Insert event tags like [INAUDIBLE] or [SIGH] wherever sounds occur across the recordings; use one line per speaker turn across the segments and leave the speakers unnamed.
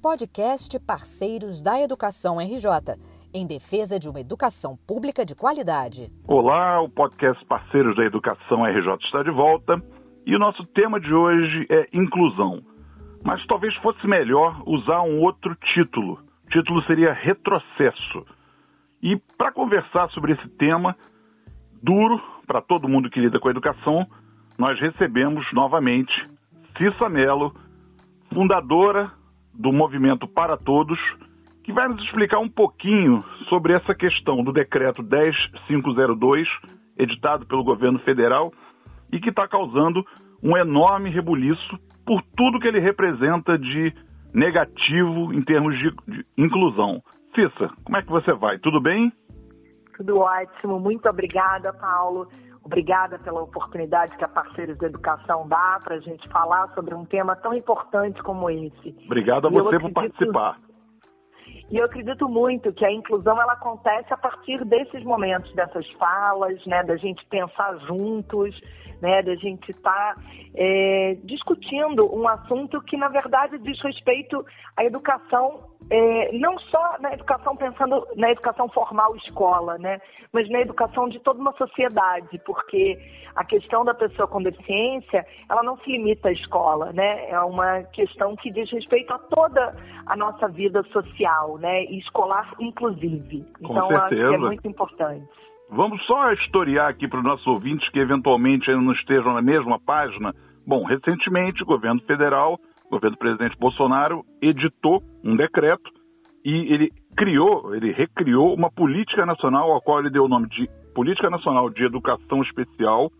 podcast Parceiros da Educação RJ, em defesa de uma educação pública de qualidade.
Olá, o podcast Parceiros da Educação RJ está de volta e o nosso tema de hoje é inclusão. Mas talvez fosse melhor usar um outro título. O título seria retrocesso. E para conversar sobre esse tema duro para todo mundo que lida com a educação, nós recebemos novamente Cissa Mello, fundadora do Movimento Para Todos, que vai nos explicar um pouquinho sobre essa questão do decreto 10502, editado pelo governo federal, e que está causando um enorme rebuliço por tudo que ele representa de negativo em termos de, de inclusão. Cissa, como é que você vai? Tudo bem?
Tudo ótimo, muito obrigada, Paulo. Obrigada pela oportunidade que a Parceiros da Educação dá para a gente falar sobre um tema tão importante como esse.
Obrigado a você por participar.
E eu acredito muito que a inclusão ela acontece a partir desses momentos, dessas falas, né, da gente pensar juntos, né, da gente estar tá, é, discutindo um assunto que na verdade diz respeito à educação é, não só na educação pensando na educação formal escola, né, mas na educação de toda uma sociedade, porque a questão da pessoa com deficiência, ela não se limita à escola, né, é uma questão que diz respeito a toda a nossa vida social, né, e escolar inclusive.
Com
então,
certeza.
acho que é muito importante.
Vamos só historiar aqui para os nossos ouvintes que eventualmente ainda não estejam na mesma página. Bom, recentemente o governo federal o governo do presidente Bolsonaro editou um decreto e ele criou, ele recriou uma política nacional, a qual ele deu o nome de Política Nacional de Educação Especial,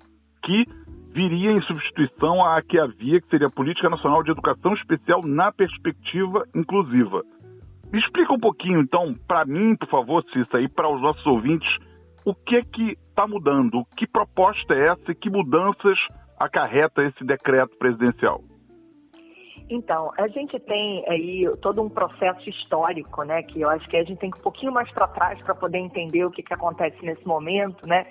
que viria em substituição à que havia, que seria a Política Nacional de Educação Especial na perspectiva inclusiva. Explica um pouquinho, então, para mim, por favor, Cissa, e para os nossos ouvintes, o que é que está mudando? Que proposta é essa e que mudanças acarreta esse decreto presidencial?
Então, a gente tem aí todo um processo histórico, né? Que eu acho que a gente tem que ir um pouquinho mais para trás para poder entender o que, que acontece nesse momento, né?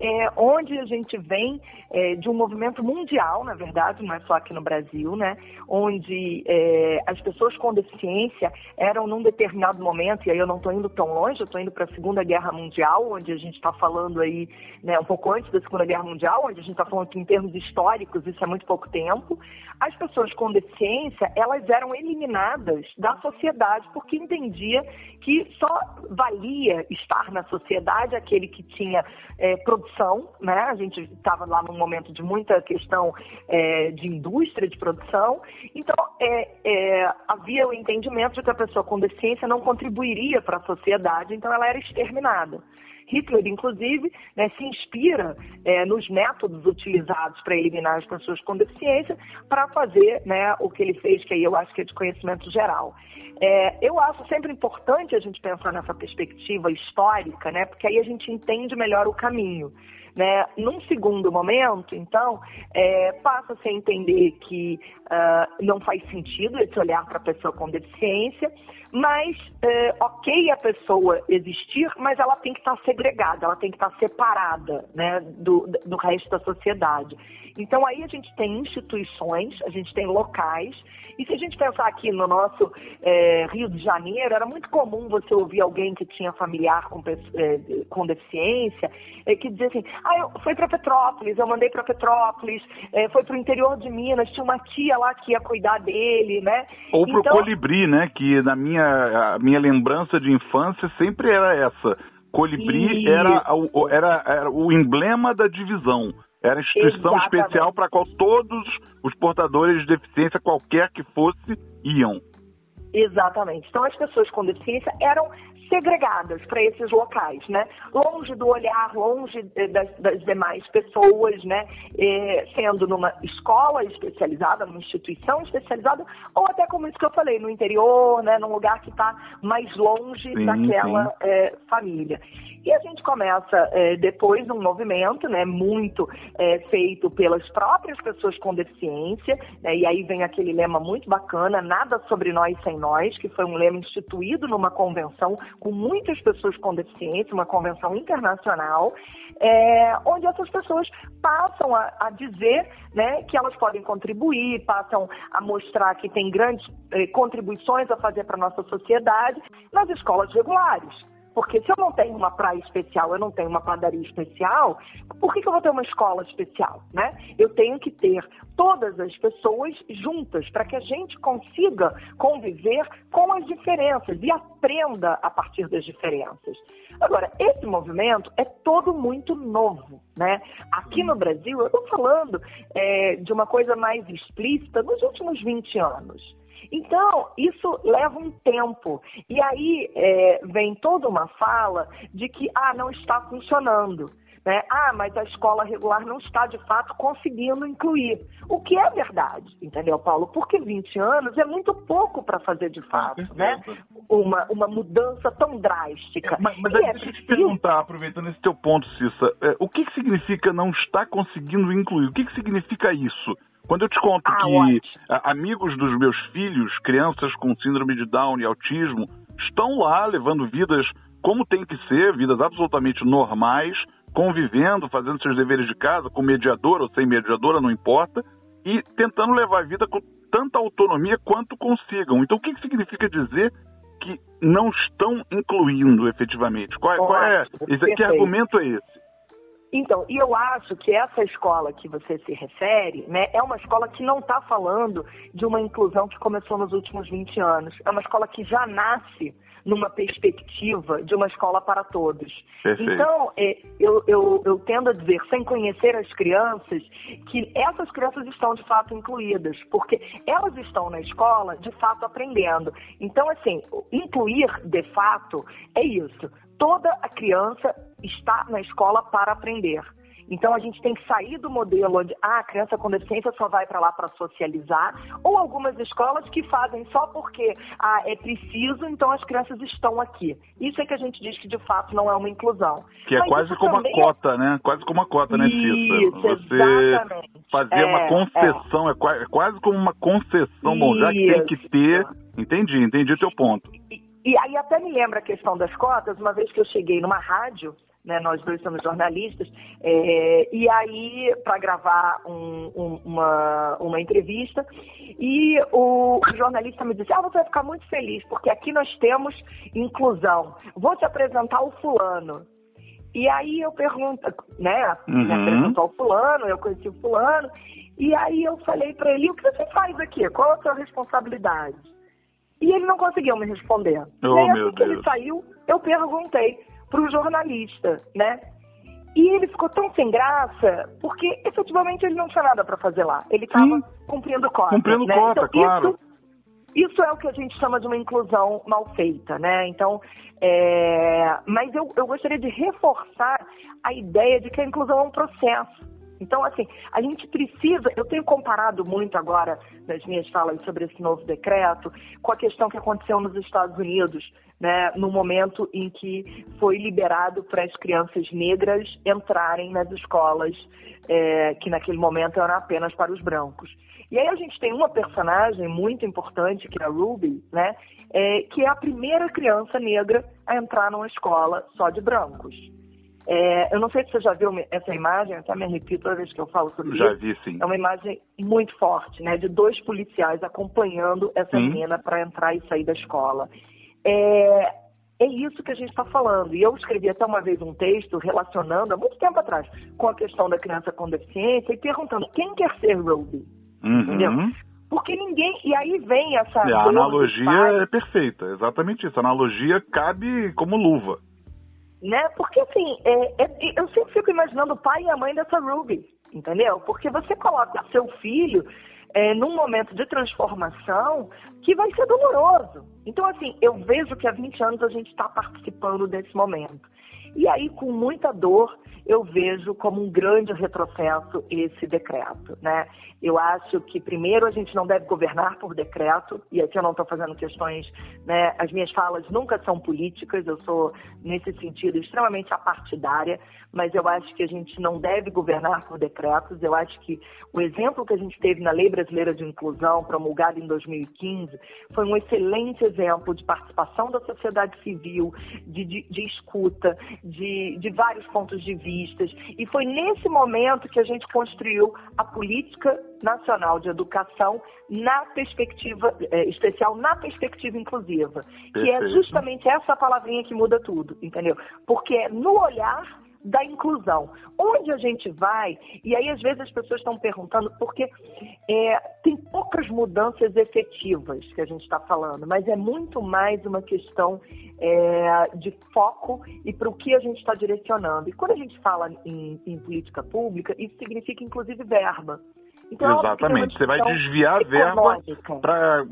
É, onde a gente vem é, de um movimento mundial, na verdade, não é só aqui no Brasil, né? Onde é, as pessoas com deficiência eram num determinado momento, e aí eu não estou indo tão longe, eu estou indo para a Segunda Guerra Mundial, onde a gente está falando aí, né, um pouco antes da Segunda Guerra Mundial, onde a gente está falando que em termos históricos isso é muito pouco tempo. As pessoas com deficiência, elas eram eliminadas da sociedade porque entendia que só valia estar na sociedade aquele que tinha é, produção, né? A gente estava lá num momento de muita questão é, de indústria de produção, então é, é, havia o entendimento de que a pessoa com deficiência não contribuiria para a sociedade, então ela era exterminada. Hitler, inclusive, né, se inspira é, nos métodos utilizados para eliminar as pessoas com deficiência para fazer né, o que ele fez, que aí eu acho que é de conhecimento geral. É, eu acho sempre importante a gente pensar nessa perspectiva histórica, né, porque aí a gente entende melhor o caminho. Né? Num segundo momento, então, é, passa-se a entender que uh, não faz sentido esse olhar para a pessoa com deficiência, mas é, ok a pessoa existir, mas ela tem que estar segregada, ela tem que estar separada né, do, do resto da sociedade. Então aí a gente tem instituições, a gente tem locais, e se a gente pensar aqui no nosso é, Rio de Janeiro, era muito comum você ouvir alguém que tinha familiar com, é, com deficiência, é, que dizia assim, ah, eu fui para Petrópolis, eu mandei para Petrópolis, é, foi para o interior de Minas, tinha uma tia lá que ia cuidar dele, né?
Ou para o então... Colibri, né? Que na minha, minha lembrança de infância sempre era essa. Colibri e... era, era, era o emblema da divisão. Era instituição Exatamente. especial para qual todos os portadores de deficiência, qualquer que fosse, iam.
Exatamente. Então, as pessoas com deficiência eram segregadas para esses locais, né? Longe do olhar, longe das, das demais pessoas, né? É, sendo numa escola especializada, numa instituição especializada, ou até como isso que eu falei, no interior, né? Num lugar que está mais longe sim, daquela sim. É, família. E a gente começa é, depois um movimento, né, muito é, feito pelas próprias pessoas com deficiência, né, e aí vem aquele lema muito bacana, nada sobre nós sem nós, que foi um lema instituído numa convenção com muitas pessoas com deficiência, uma convenção internacional, é, onde essas pessoas passam a, a dizer né, que elas podem contribuir, passam a mostrar que tem grandes eh, contribuições a fazer para a nossa sociedade nas escolas regulares. Porque se eu não tenho uma praia especial, eu não tenho uma padaria especial, por que, que eu vou ter uma escola especial? Né? Eu tenho que ter todas as pessoas juntas para que a gente consiga conviver com as diferenças e aprenda a partir das diferenças. Agora, esse movimento é todo muito novo, né? Aqui no Brasil, eu estou falando é, de uma coisa mais explícita nos últimos 20 anos. Então, isso leva um tempo. E aí é, vem toda uma fala de que ah, não está funcionando. Né? Ah, mas a escola regular não está, de fato, conseguindo incluir. O que é verdade, entendeu, Paulo? Porque 20 anos é muito pouco para fazer, de fato, né? uma, uma mudança tão drástica.
É, mas, mas é deixa eu te perguntar, aproveitando esse teu ponto, Cissa, é, o que, que significa não estar conseguindo incluir? O que, que significa isso? Quando eu te conto ah, que amigos dos meus filhos, crianças com síndrome de Down e autismo, estão lá levando vidas como tem que ser, vidas absolutamente normais, convivendo, fazendo seus deveres de casa, com mediadora ou sem mediadora, não importa, e tentando levar a vida com tanta autonomia quanto consigam. Então, o que, que significa dizer que não estão incluindo efetivamente? Qual, qual é? Esse, que argumento é esse?
Então, e eu acho que essa escola que você se refere, né, é uma escola que não está falando de uma inclusão que começou nos últimos 20 anos. É uma escola que já nasce numa perspectiva de uma escola para todos.
Perfeito.
Então, é, eu, eu, eu tendo a dizer, sem conhecer as crianças, que essas crianças estão de fato incluídas, porque elas estão na escola de fato aprendendo. Então, assim, incluir de fato é isso. Toda a criança está na escola para aprender. Então a gente tem que sair do modelo onde ah, a criança com deficiência só vai para lá para socializar, ou algumas escolas que fazem só porque ah, é preciso, então as crianças estão aqui. Isso é que a gente diz que de fato não é uma inclusão.
Que é Mas quase como uma é cota, né? Quase como uma cota, né,
Cissa?
Você
exatamente.
fazer é, uma concessão, é. é. é quase como uma concessão, bom, já que tem que ter. Entendi, entendi o teu ponto.
E, e aí até me lembra a questão das cotas, uma vez que eu cheguei numa rádio né, nós dois somos jornalistas, é, e aí para gravar um, um, uma, uma entrevista, e o, o, jornalista me disse, ah, você vai ficar muito feliz, porque aqui nós temos inclusão. Vou te apresentar o fulano. E aí eu pergunto, né, uhum. me apresentou o fulano, eu conheci o fulano, e aí eu falei para ele, o que você faz aqui? Qual a sua responsabilidade? E ele não conseguiu me responder.
Oh,
e aí,
assim
que ele saiu, eu perguntei, para o jornalista, né? E ele ficou tão sem graça, porque efetivamente ele não tinha nada para fazer lá. Ele estava cumprindo cota.
Cumprindo
né?
cota,
então,
claro.
Isso, isso é o que a gente chama de uma inclusão mal feita, né? Então, é... mas eu, eu gostaria de reforçar a ideia de que a inclusão é um processo. Então, assim, a gente precisa. Eu tenho comparado muito agora nas minhas falas sobre esse novo decreto com a questão que aconteceu nos Estados Unidos, né, no momento em que foi liberado para as crianças negras entrarem nas escolas, é, que naquele momento eram apenas para os brancos. E aí a gente tem uma personagem muito importante, que é a Ruby, né, é, que é a primeira criança negra a entrar numa escola só de brancos. É, eu não sei se você já viu essa imagem, até me arrepio toda vez que eu falo sobre
já
isso.
Já vi, sim.
É uma imagem muito forte, né? De dois policiais acompanhando essa hum. menina para entrar e sair da escola. É, é isso que a gente está falando. E eu escrevi até uma vez um texto relacionando, há muito tempo atrás, com a questão da criança com deficiência e perguntando quem quer ser Ruby?
Uhum.
Entendeu? Porque ninguém. E aí vem essa.
A analogia é perfeita, exatamente isso. A analogia cabe como luva
né? Porque assim, é, é, eu sempre fico imaginando o pai e a mãe dessa Ruby, entendeu? Porque você coloca seu filho é, num momento de transformação que vai ser doloroso. Então, assim, eu vejo que há 20 anos a gente está participando desse momento. E aí, com muita dor, eu vejo como um grande retrocesso esse decreto. Né? Eu acho que, primeiro, a gente não deve governar por decreto, e aqui eu não estou fazendo questões, né? as minhas falas nunca são políticas, eu sou, nesse sentido, extremamente apartidária, mas eu acho que a gente não deve governar por decretos. Eu acho que o exemplo que a gente teve na Lei Brasileira de Inclusão, promulgada em 2015, foi um excelente exemplo de participação da sociedade civil, de, de, de escuta, de, de vários pontos de vista. E foi nesse momento que a gente construiu a política nacional de educação na perspectiva é, especial, na perspectiva inclusiva, Perfeito. que é justamente essa palavrinha que muda tudo, entendeu? Porque é no olhar da inclusão. Onde a gente vai, e aí às vezes as pessoas estão perguntando, porque é, tem poucas mudanças efetivas que a gente está falando, mas é muito mais uma questão é, de foco e para o que a gente está direcionando. E quando a gente fala em, em política pública, isso significa inclusive verba.
Então, Exatamente. Você vai desviar a verba para.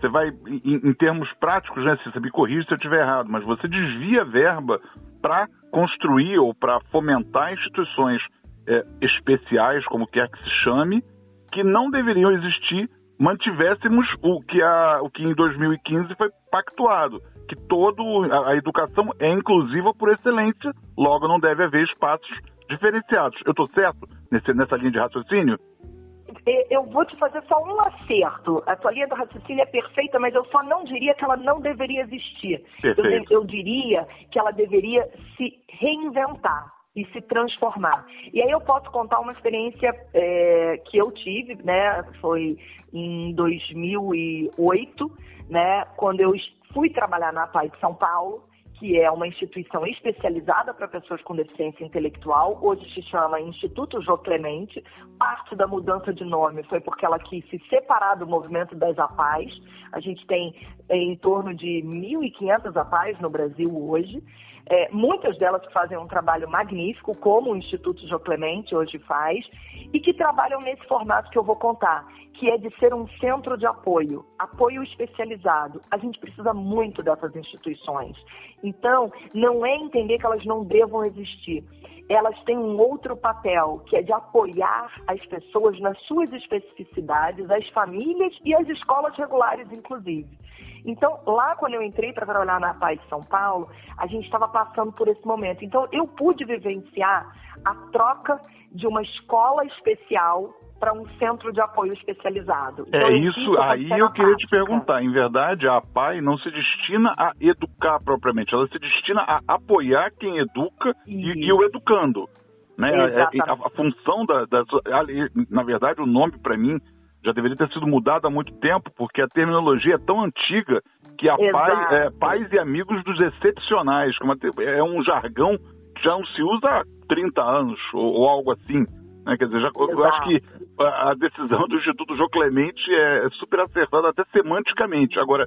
Você vai, em, em, termos práticos, né? Você me corrige se eu estiver errado, mas você desvia a verba para construir ou para fomentar instituições é, especiais, como quer que se chame, que não deveriam existir mantivéssemos o que, a, o que em 2015 foi pactuado, que todo a, a educação é inclusiva por excelência, logo não deve haver espaços diferenciados. Eu estou certo nesse, nessa linha de raciocínio?
eu vou te fazer só um acerto. A tua linha do raciocínio é perfeita, mas eu só não diria que ela não deveria existir. Eu, eu, diria que ela deveria se reinventar e se transformar. E aí eu posso contar uma experiência é, que eu tive, né? Foi em 2008, né? Quando eu fui trabalhar na PAI de São Paulo que é uma instituição especializada para pessoas com deficiência intelectual, hoje se chama Instituto Jô Clemente. Parte da mudança de nome foi porque ela quis se separar do movimento das APAES. A gente tem em torno de 1.500 APAES no Brasil hoje. É, muitas delas fazem um trabalho magnífico, como o Instituto Jô Clemente hoje faz, e que trabalham nesse formato que eu vou contar, que é de ser um centro de apoio, apoio especializado. A gente precisa muito dessas instituições. Então, não é entender que elas não devam existir. Elas têm um outro papel, que é de apoiar as pessoas nas suas especificidades, as famílias e as escolas regulares, inclusive. Então, lá quando eu entrei para trabalhar na Paz de São Paulo, a gente estava passando por esse momento. Então, eu pude vivenciar a troca de uma escola especial para um centro de apoio especializado.
Então, é isso, aí eu queria te perguntar. Em verdade, a APAI não se destina a educar propriamente, ela se destina a apoiar quem educa e, e, o educando. Né? A, a, a, função da, da. Na verdade, o nome para mim já deveria ter sido mudado há muito tempo, porque a terminologia é tão antiga que a pai, é, pais e amigos dos excepcionais, como é um jargão que já não se usa há 30 anos ou, ou algo assim. Né? Quer dizer, já, eu acho que a, a, decisão do Instituto João Clemente é, é super acertada até semanticamente. Agora,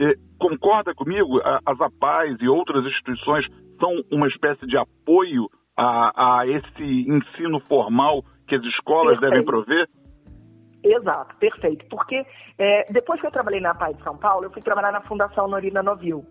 é, concorda comigo? As APAES e outras instituições são uma espécie de apoio a, a esse ensino formal que as escolas Perfeito. devem prover?
Exato, perfeito. Porque é, depois que eu trabalhei na PAI de São Paulo, eu fui trabalhar na Fundação Norina Novil,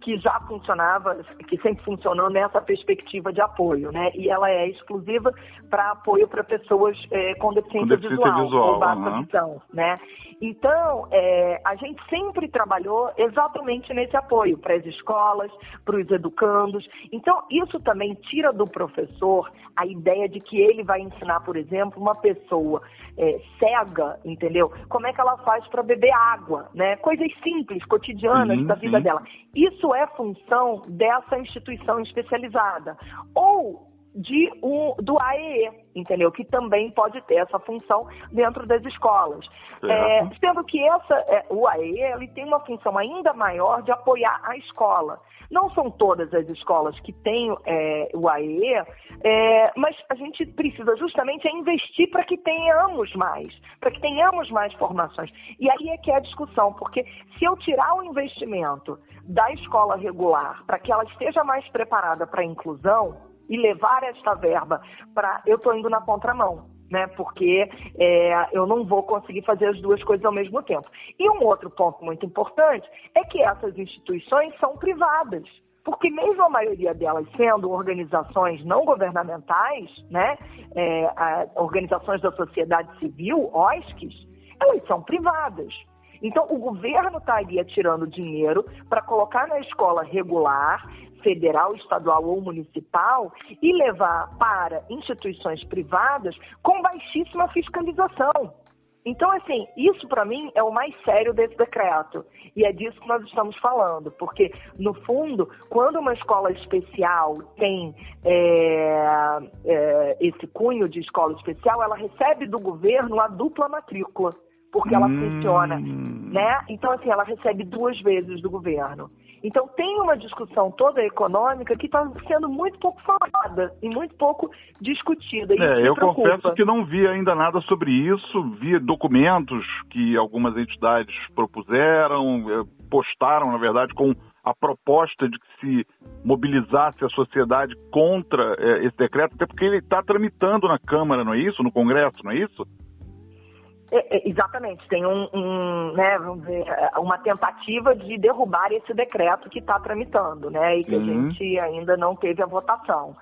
que já funcionava, que sempre funcionou nessa perspectiva de apoio, né? E ela é exclusiva para apoio para pessoas é, com, deficiência com deficiência visual, visual ou baixa uhum. visão, né? Então, é, a gente sempre trabalhou exatamente nesse apoio para as escolas, para os educandos. Então, isso também tira do professor a ideia de que ele vai ensinar, por exemplo, uma pessoa é, cega, entendeu? Como é que ela faz para beber água, né? Coisas simples, cotidianas sim, da vida sim. dela. Isso é função dessa instituição especializada. Ou de um, do AEE, entendeu? Que também pode ter essa função dentro das escolas. É, sendo que essa, é, o AEE ele tem uma função ainda maior de apoiar a escola. Não são todas as escolas que têm é, o AEE, é, mas a gente precisa justamente é investir para que tenhamos mais, para que tenhamos mais formações. E aí é que é a discussão, porque se eu tirar o investimento da escola regular para que ela esteja mais preparada para a inclusão, e levar esta verba para. Eu estou indo na contramão. Né, porque é, eu não vou conseguir fazer as duas coisas ao mesmo tempo. E um outro ponto muito importante é que essas instituições são privadas. porque mesmo a maioria delas sendo organizações não governamentais, né, é, a, organizações da sociedade civil, OSCs, elas são privadas. Então, o governo estaria tirando dinheiro para colocar na escola regular, federal, estadual ou municipal e levar para instituições privadas com baixíssima fiscalização. Então, assim, isso para mim é o mais sério desse decreto. E é disso que nós estamos falando, porque, no fundo, quando uma escola especial tem é, é, esse cunho de escola especial, ela recebe do governo a dupla matrícula, porque ela hum. funciona, né? Então, assim, ela recebe duas vezes do governo. Então, tem uma discussão toda econômica que está sendo muito pouco falada e muito pouco discutida.
É, eu confesso que não vi ainda nada sobre isso, vi documentos que algumas entidades propuseram, eh, postaram, na verdade, com a proposta de que se mobilizasse a sociedade contra é, esse decreto, até porque ele está tramitando na Câmara, não é isso? No Congresso, não é isso?
É, é, exatamente, tem um, um, né, vamos dizer, é, uma tentativa de derrubar esse decreto que está tramitando, né, e que uhum. a gente ainda não teve a votação.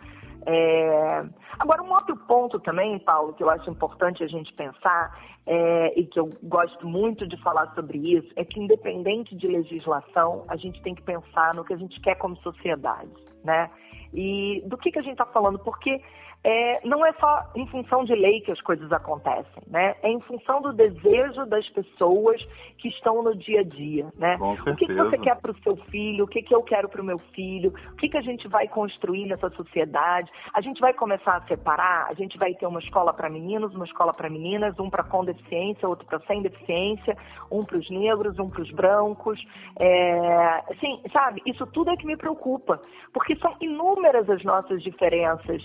É... Agora, um outro ponto também, Paulo, que eu acho importante a gente pensar, é, e que eu gosto muito de falar sobre isso, é que independente de legislação, a gente tem que pensar no que a gente quer como sociedade, né? E do que, que a gente está falando? Porque é, não é só em função de lei que as coisas acontecem, né? É em função do desejo das pessoas que estão no dia a dia, né?
o
que, que você quer para o seu filho? O que, que eu quero para o meu filho? O que, que a gente vai construir nessa sociedade? A gente vai começar separar? A gente vai ter uma escola para meninos, uma escola para meninas, um para com deficiência, outro para sem deficiência, um para os negros, um para os brancos. É, assim, sabe? Isso tudo é que me preocupa, porque são inúmeras as nossas diferenças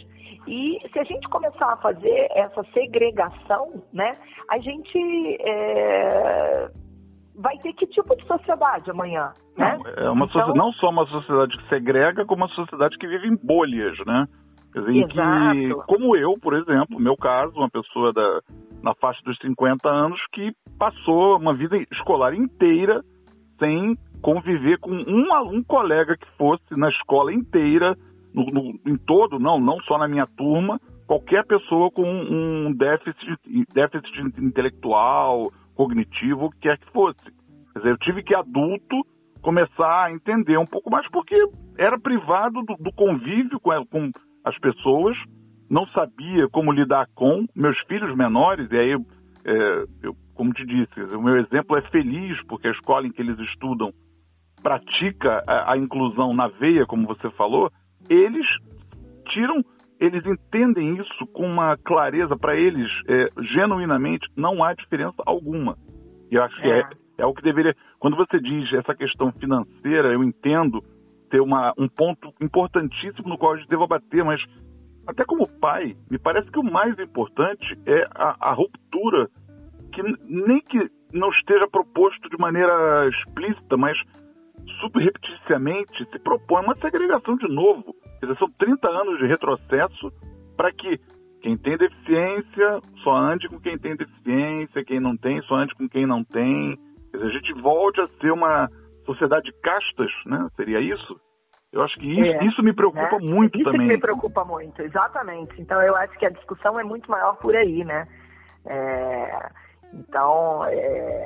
e se a gente começar a fazer essa segregação, né, a gente é, vai ter que tipo de sociedade amanhã? Né?
Não, é uma então... não só uma sociedade que segrega, como uma sociedade que vive em bolhas, né? Dizer, que, como eu, por exemplo, meu caso, uma pessoa da, na faixa dos 50 anos que passou uma vida escolar inteira sem conviver com um, um colega que fosse na escola inteira no, no, em todo, não, não só na minha turma, qualquer pessoa com um déficit, déficit intelectual, cognitivo, o que quer que fosse. Quer dizer, eu tive que, adulto, começar a entender um pouco mais, porque era privado do, do convívio com, com, as pessoas, não sabia como lidar com meus filhos menores, e aí, é, eu, como te disse, o meu exemplo é feliz, porque a escola em que eles estudam pratica a, a inclusão na veia, como você falou, eles tiram, eles entendem isso com uma clareza, para eles, é, genuinamente, não há diferença alguma. E eu acho é. que é, é o que deveria. Quando você diz essa questão financeira, eu entendo ter uma, um ponto importantíssimo no qual a gente deva bater, mas até como pai, me parece que o mais importante é a, a ruptura, que nem que não esteja proposto de maneira explícita, mas subrepticiamente se propõe uma segregação de novo. Quer dizer, são 30 anos de retrocesso para que quem tem deficiência só ande com quem tem deficiência, quem não tem só ande com quem não tem. Quer dizer, a gente volte a ser uma sociedade de castas, né? Seria isso? Eu acho que isso, é, isso me preocupa né? muito
isso
também.
Isso me preocupa muito, exatamente. Então eu acho que a discussão é muito maior por aí, né? É, então, é,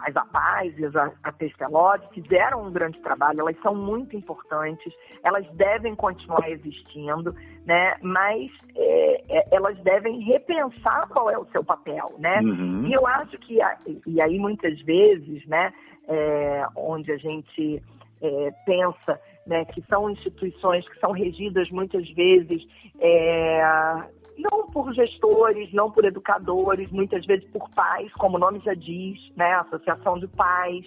as APAES e as APESTELOD fizeram um grande trabalho, elas são muito importantes, elas devem continuar existindo, né? mas é, é, elas devem repensar qual é o seu papel. Né? Uhum. E eu acho que, e aí muitas vezes, né, é, onde a gente é, pensa né, que são instituições que são regidas muitas vezes é, não por gestores, não por educadores, muitas vezes por pais, como o nome já diz, né, associação de pais,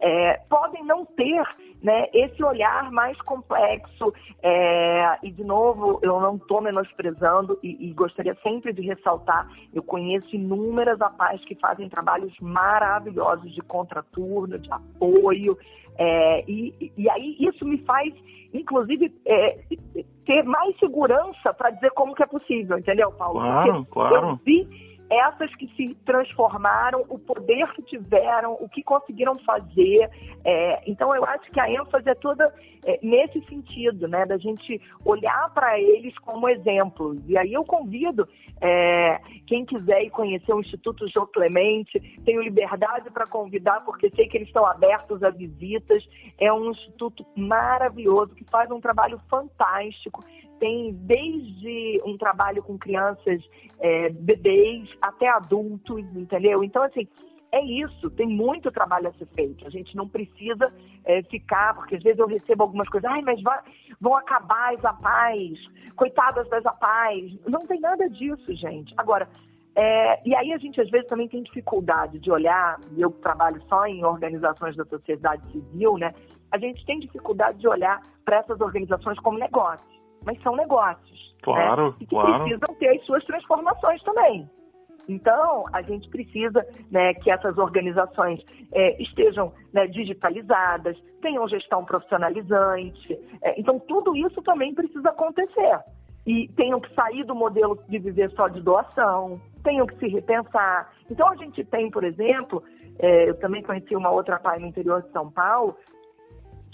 é, podem não ter né, esse olhar mais complexo. É, e, de novo, eu não estou menosprezando e, e, gostaria sempre de ressaltar: eu conheço inúmeras APAES que fazem trabalhos maravilhosos de contraturno, de apoio, é, e, e aí isso me faz, inclusive, é, ter mais segurança para dizer como que é possível, entendeu, Paulo?
Claro, Porque claro.
Eu vi essas que se transformaram, o poder que tiveram, o que conseguiram fazer. É, então, eu acho que a ênfase é toda é, nesse sentido, né, da gente olhar para eles como exemplos. E aí eu convido é, quem quiser ir conhecer o Instituto João Clemente, tenho liberdade para convidar, porque sei que eles estão abertos a visitas. É um instituto maravilhoso que faz um trabalho fantástico tem desde um trabalho com crianças, é, bebês, até adultos, entendeu? Então, assim, é isso, tem muito trabalho a ser feito. A gente não precisa é, ficar, porque às vezes eu recebo algumas coisas, ai, mas vai, vão acabar as APAES, coitadas das APAES. Não tem nada disso, gente. Agora, é, e aí a gente às vezes também tem dificuldade de olhar, eu trabalho só em organizações da sociedade civil, né? A gente tem dificuldade de olhar para essas organizações como negócios mas são negócios.
Claro,
né? E
que claro.
precisam ter as suas transformações também. Então, a gente precisa né, que essas organizações é, estejam né, digitalizadas, tenham gestão profissionalizante. É, então, tudo isso também precisa acontecer. E tenham que sair do modelo de viver só de doação, tenham que se repensar. Então, a gente tem, por exemplo, é, eu também conheci uma outra pai no interior de São Paulo,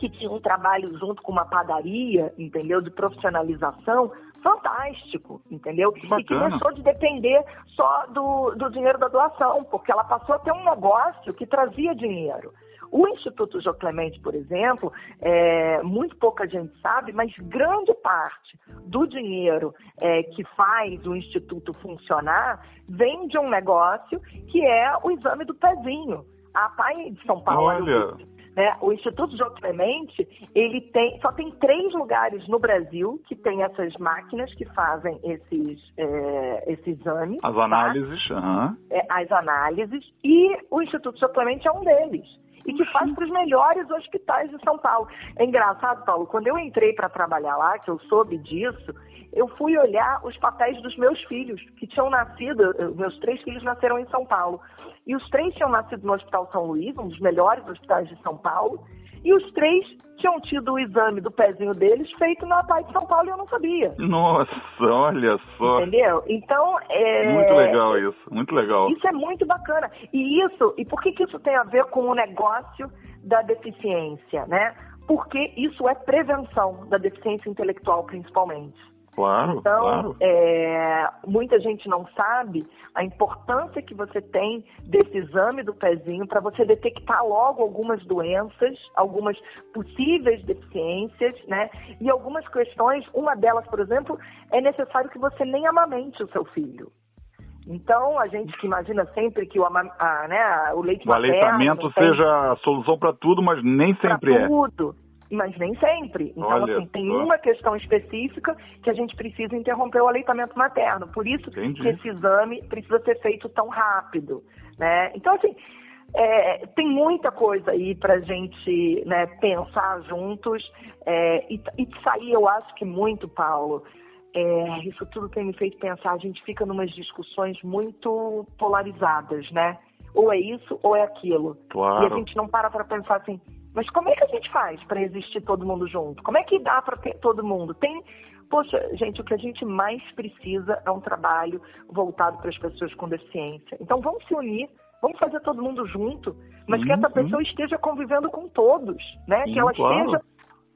que tinha um trabalho junto com uma padaria, entendeu? De profissionalização, fantástico, entendeu?
Bacana.
E que deixou de depender só do, do dinheiro da doação, porque ela passou a ter um negócio que trazia dinheiro. O Instituto Jô Clemente, por exemplo, é, muito pouca gente sabe, mas grande parte do dinheiro é, que faz o Instituto funcionar vem de um negócio que é o exame do pezinho. A PAI de São Paulo,
Olha.
Né, o Instituto João Clemente, ele tem, só tem três lugares no Brasil que tem essas máquinas que fazem esses, é, esse exame.
As
tá?
análises, aham.
É, as análises, e o Instituto João Clemente é um deles. E que faz para os melhores hospitais de São Paulo. É engraçado, Paulo, quando eu entrei para trabalhar lá, que eu soube disso, eu fui olhar os papéis dos meus filhos, que tinham nascido, eh, meus três filhos nasceram em São Paulo. E os três tinham nascido no Hospital São Luís, um dos melhores hospitais de São Paulo. E os três tinham tido o exame do pezinho deles feito na PAI de São Paulo e eu não sabia.
Nossa, olha só.
Entendeu? Então, é...
Muito legal isso, muito legal.
Isso é muito bacana. E isso, e por que, que isso tem a ver com o negócio da deficiência, né? Porque isso é prevenção da deficiência intelectual, principalmente.
Claro,
Então,
claro.
é, muita gente não sabe a importância que você tem desse exame do pezinho para você detectar logo algumas doenças, algumas possíveis deficiências, né? E algumas questões, uma delas, por exemplo, é necessário que você nem amamente o seu filho. Então, a gente que imagina sempre que o, a, né, o leite
O aleitamento
materno tem
seja a solução para tudo, mas nem
pra
sempre é.
tudo, mas nem sempre. Então,
Olha
assim, tem
só.
uma questão específica que a gente precisa interromper o aleitamento materno. Por isso
Entendi.
que esse exame precisa ser feito tão rápido, né? Então, assim, é, tem muita coisa aí para a gente né, pensar juntos é, e, e sair, eu acho que muito, Paulo. é, isso tudo tem me feito pensar. A gente fica numas discussões muito polarizadas, né? Ou é isso ou é aquilo. E a
Claro.
gente não para para pensar assim, mas como é que a gente faz para existir todo mundo junto? Como é que dá para ter todo mundo? Tem, poxa, gente, o que a gente mais precisa é um trabalho voltado para as pessoas com deficiência. Então vamos se unir, vamos fazer todo mundo junto, mas que
Sim,
essa
sim.
pessoa esteja convivendo com todos, né?
Sim,
que ela
claro.
esteja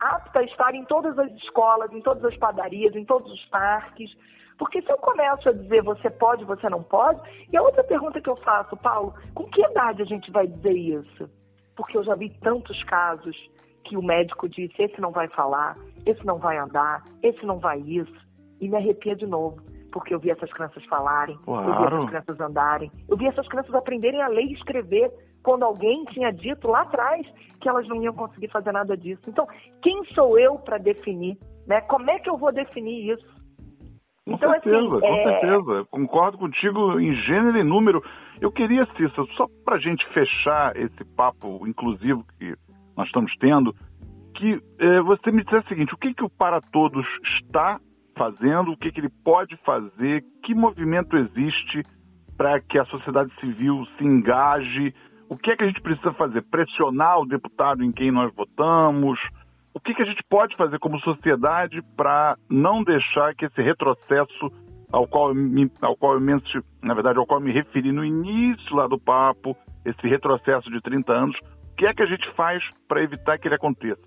apta a estar em todas as escolas, em todas as padarias, em todos os parques. Porque se eu começo a dizer você pode, você não pode, e a outra pergunta que eu faço, Paulo, com que idade a gente vai dizer isso? Porque eu já vi tantos casos que o médico disse, esse não vai falar, esse não vai andar, esse não vai isso, e me arrepia de novo, porque eu vi essas crianças falarem, eu vi
Claro.
essas crianças andarem, eu vi essas crianças aprenderem a ler e escrever quando alguém tinha dito lá atrás que elas não iam conseguir fazer nada disso. Então, quem sou eu para definir? Né? Como é que eu vou definir isso?
Com
Então,
certeza,
assim,
com
é-
certeza. Concordo contigo em gênero e número. Eu queria, Cissa, só para a gente fechar esse papo inclusivo que nós estamos tendo, que eh, você me dissesse o seguinte, o que, que o Para Todos está fazendo, o que, que ele pode fazer, que movimento existe para que a sociedade civil se engaje, o que é que a gente precisa fazer? Pressionar o deputado em quem nós votamos? O que, que a gente pode fazer como sociedade para não deixar que esse retrocesso ao qual, me, ao qual eu me, na verdade, ao qual me referi no início lá do papo, esse retrocesso de 30 anos, o que é que a gente faz para evitar que ele aconteça?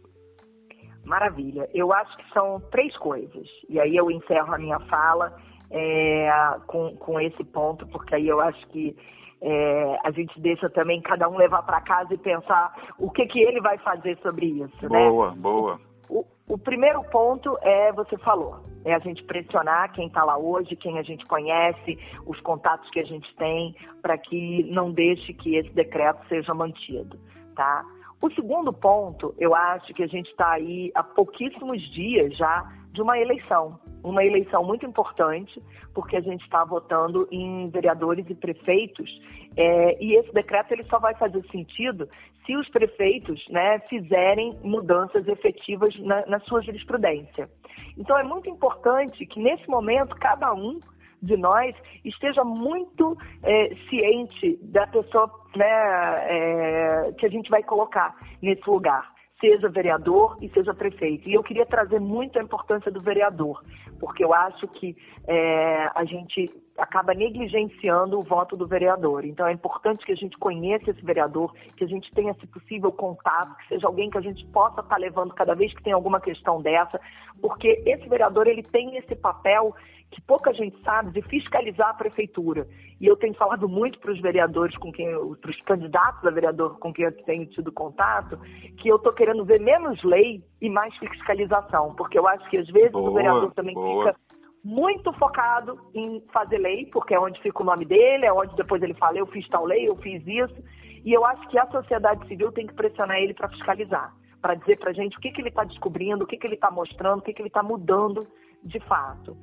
Maravilha. Eu acho que são três coisas. E aí eu encerro a minha fala é, com, com esse ponto, porque aí eu acho que é, a gente deixa também cada um levar para casa e pensar o que, que ele vai fazer sobre isso.
Boa,
né?
boa.
O, o primeiro ponto é, você falou, é a gente pressionar quem está lá hoje, quem a gente conhece, os contatos que a gente tem, para que não deixe que esse decreto seja mantido, tá? O segundo ponto, eu acho que a gente está aí há pouquíssimos dias já de uma eleição. Uma eleição muito importante, porque a gente está votando em vereadores e prefeitos, é, e esse decreto ele só vai fazer sentido se os prefeitos né, fizerem mudanças efetivas na, na sua jurisprudência. Então é muito importante que nesse momento cada um de nós esteja muito é, ciente da pessoa né, é, que a gente vai colocar nesse lugar seja vereador e seja prefeito. E eu queria trazer muito a importância do vereador, porque eu acho que é, a gente acaba negligenciando o voto do vereador. Então é importante que a gente conheça esse vereador, que a gente tenha, se possível, contato, que seja alguém que a gente possa estar levando cada vez que tem alguma questão dessa, porque esse vereador ele tem esse papel que pouca gente sabe de fiscalizar a prefeitura. E eu tenho falado muito para os vereadores com quem, para os candidatos a vereador com quem eu tenho tido contato, que eu estou querendo ver menos lei e mais fiscalização, porque eu acho que às vezes boa, o vereador também boa. fica muito focado em fazer lei, porque é onde fica o nome dele, é onde depois ele fala, eu fiz tal lei, eu fiz isso. E eu acho que a sociedade civil tem que pressionar ele para fiscalizar, para dizer para a gente o que, que ele está descobrindo, o que, que ele está mostrando, o que, que ele está mudando de fato.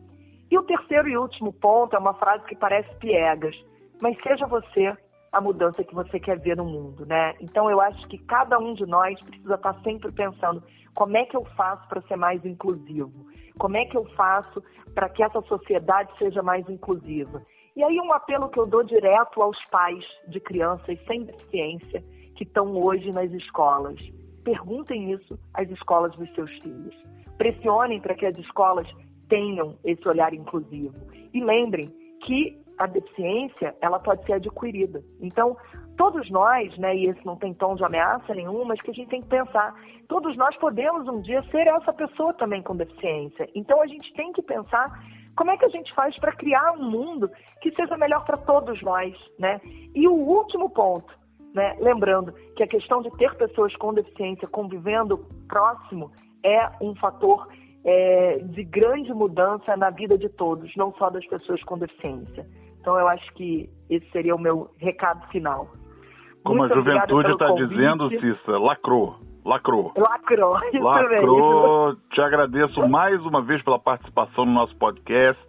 E o terceiro e último ponto é uma frase que parece piegas, mas seja você a mudança que você quer ver no mundo, né? Então eu acho que cada um de nós precisa estar sempre pensando como é que eu faço para ser mais inclusivo? Como é que eu faço para que essa sociedade seja mais inclusiva? E aí um apelo que eu dou direto aos pais de crianças sem deficiência que estão hoje nas escolas. Perguntem isso às escolas dos seus filhos. Pressionem para que as escolas tenham esse olhar inclusivo. E lembrem que a deficiência, ela pode ser adquirida. Então, todos nós, né, e esse não tem tom de ameaça nenhuma, mas que a gente tem que pensar, todos nós podemos um dia ser essa pessoa também com deficiência. Então, a gente tem que pensar como é que a gente faz para criar um mundo que seja melhor para todos nós, né? E o último ponto, né, lembrando que a questão de ter pessoas com deficiência convivendo próximo é um fator é, de grande mudança na vida de todos, não só das pessoas com deficiência. Então, eu acho que esse seria o meu recado final.
Como Muito a juventude está dizendo, Cissa, lacrou. Lacrou.
Lacrou, [LAUGHS] isso
Lacrou. Mesmo. Te agradeço mais uma vez pela participação no nosso podcast.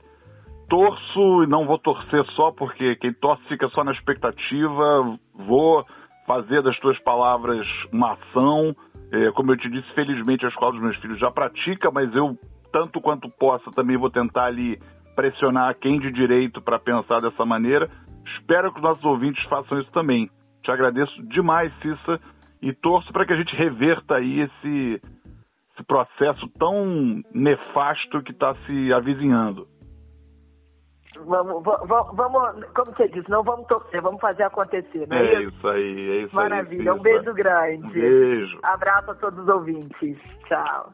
Torço e não vou torcer só porque quem torce fica só na expectativa. Vou fazer das tuas palavras uma ação. É, como eu te disse, felizmente a escola dos meus filhos já pratica, mas eu, tanto quanto possa, também vou tentar ali pressionar quem de direito para pensar dessa maneira. Espero que os nossos ouvintes façam isso também. Te agradeço demais, Cissa, e torço para que a gente reverta aí esse, esse processo tão nefasto que está se avizinhando.
Vamos, vamos, vamos, como você disse, não vamos torcer, vamos fazer acontecer,
não é, isso? aí, é isso
Maravilha,
aí.
um beijo grande.
Um beijo.
Abraço a todos os ouvintes. Tchau.